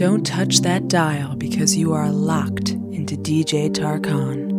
Don't touch that dial because you are locked into DJ Tarkan.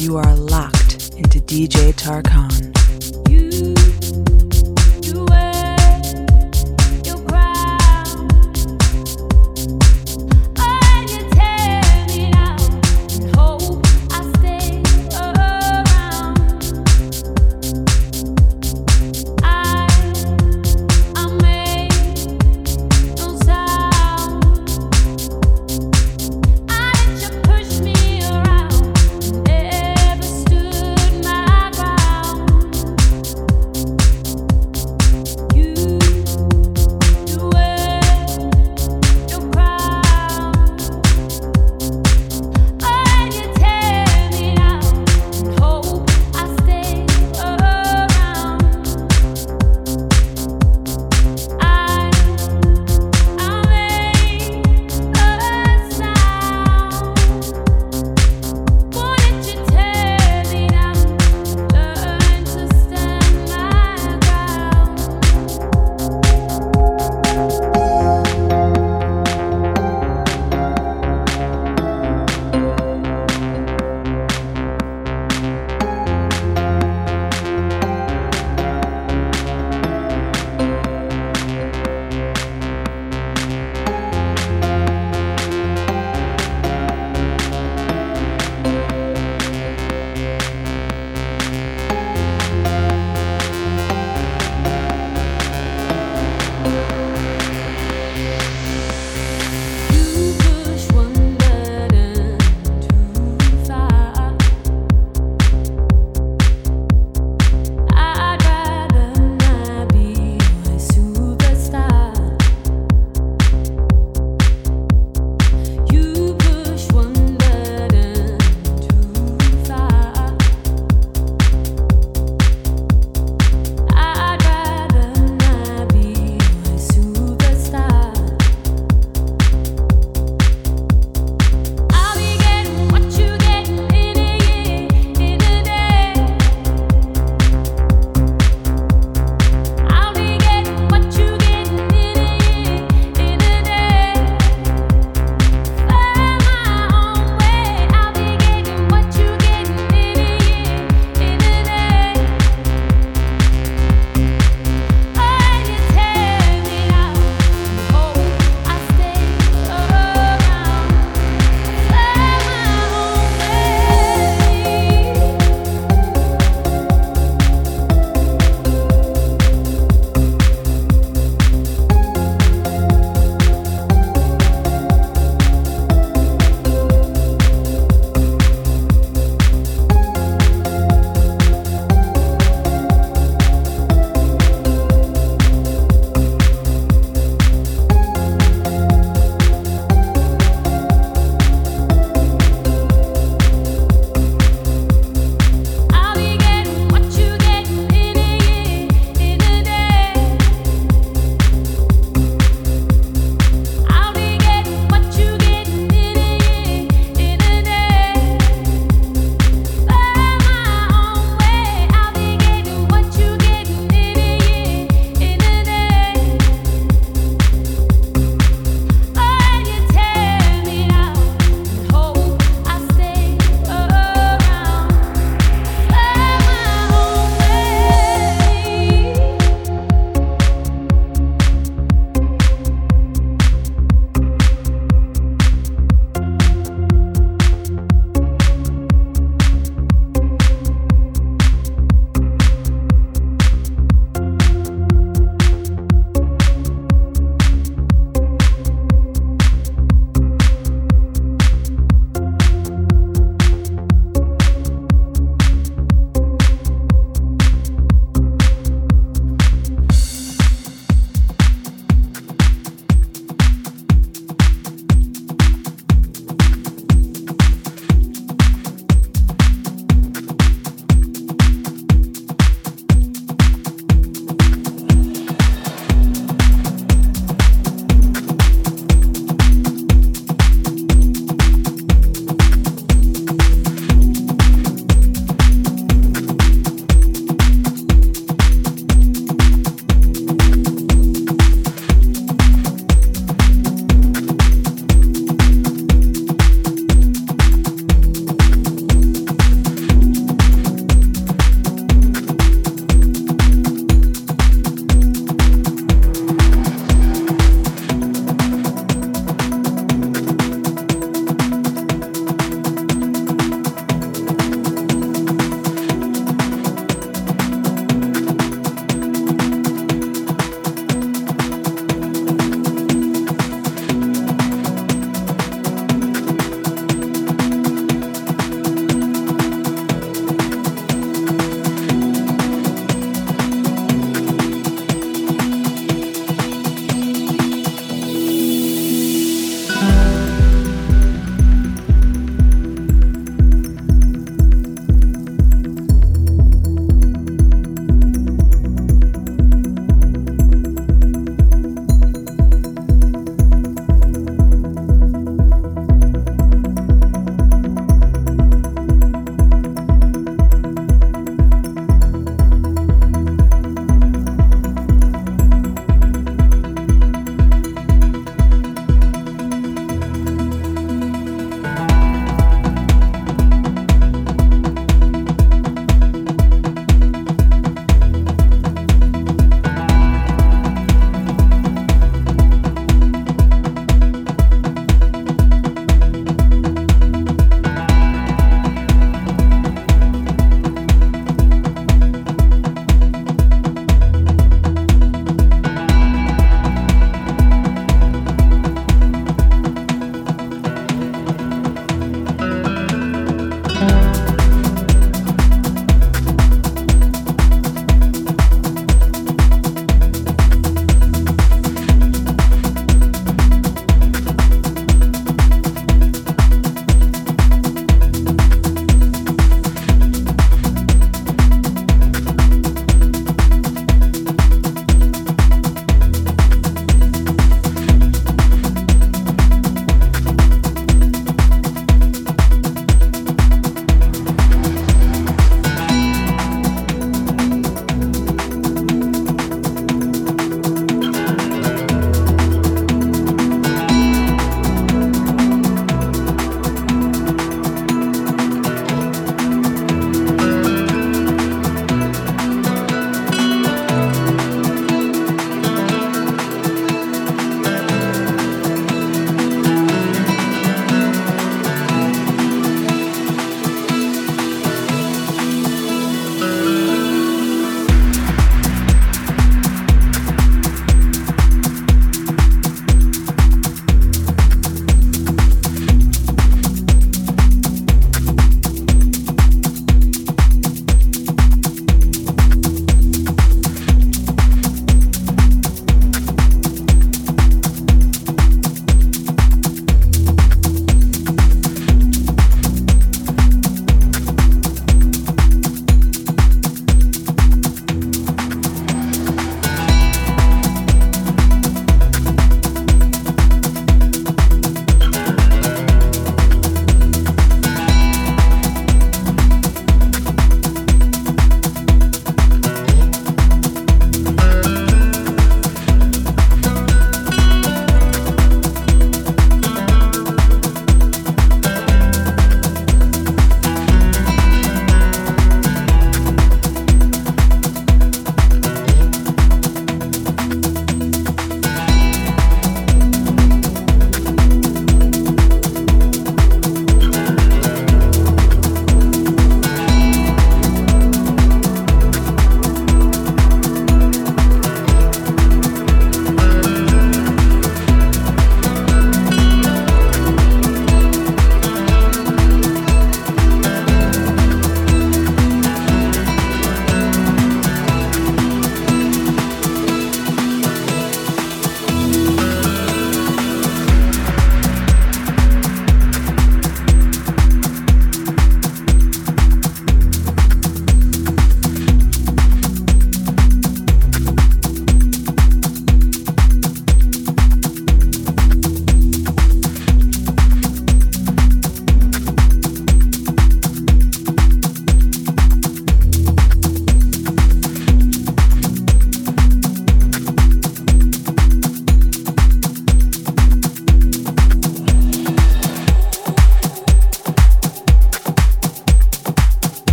You are locked into DJ Tarkan.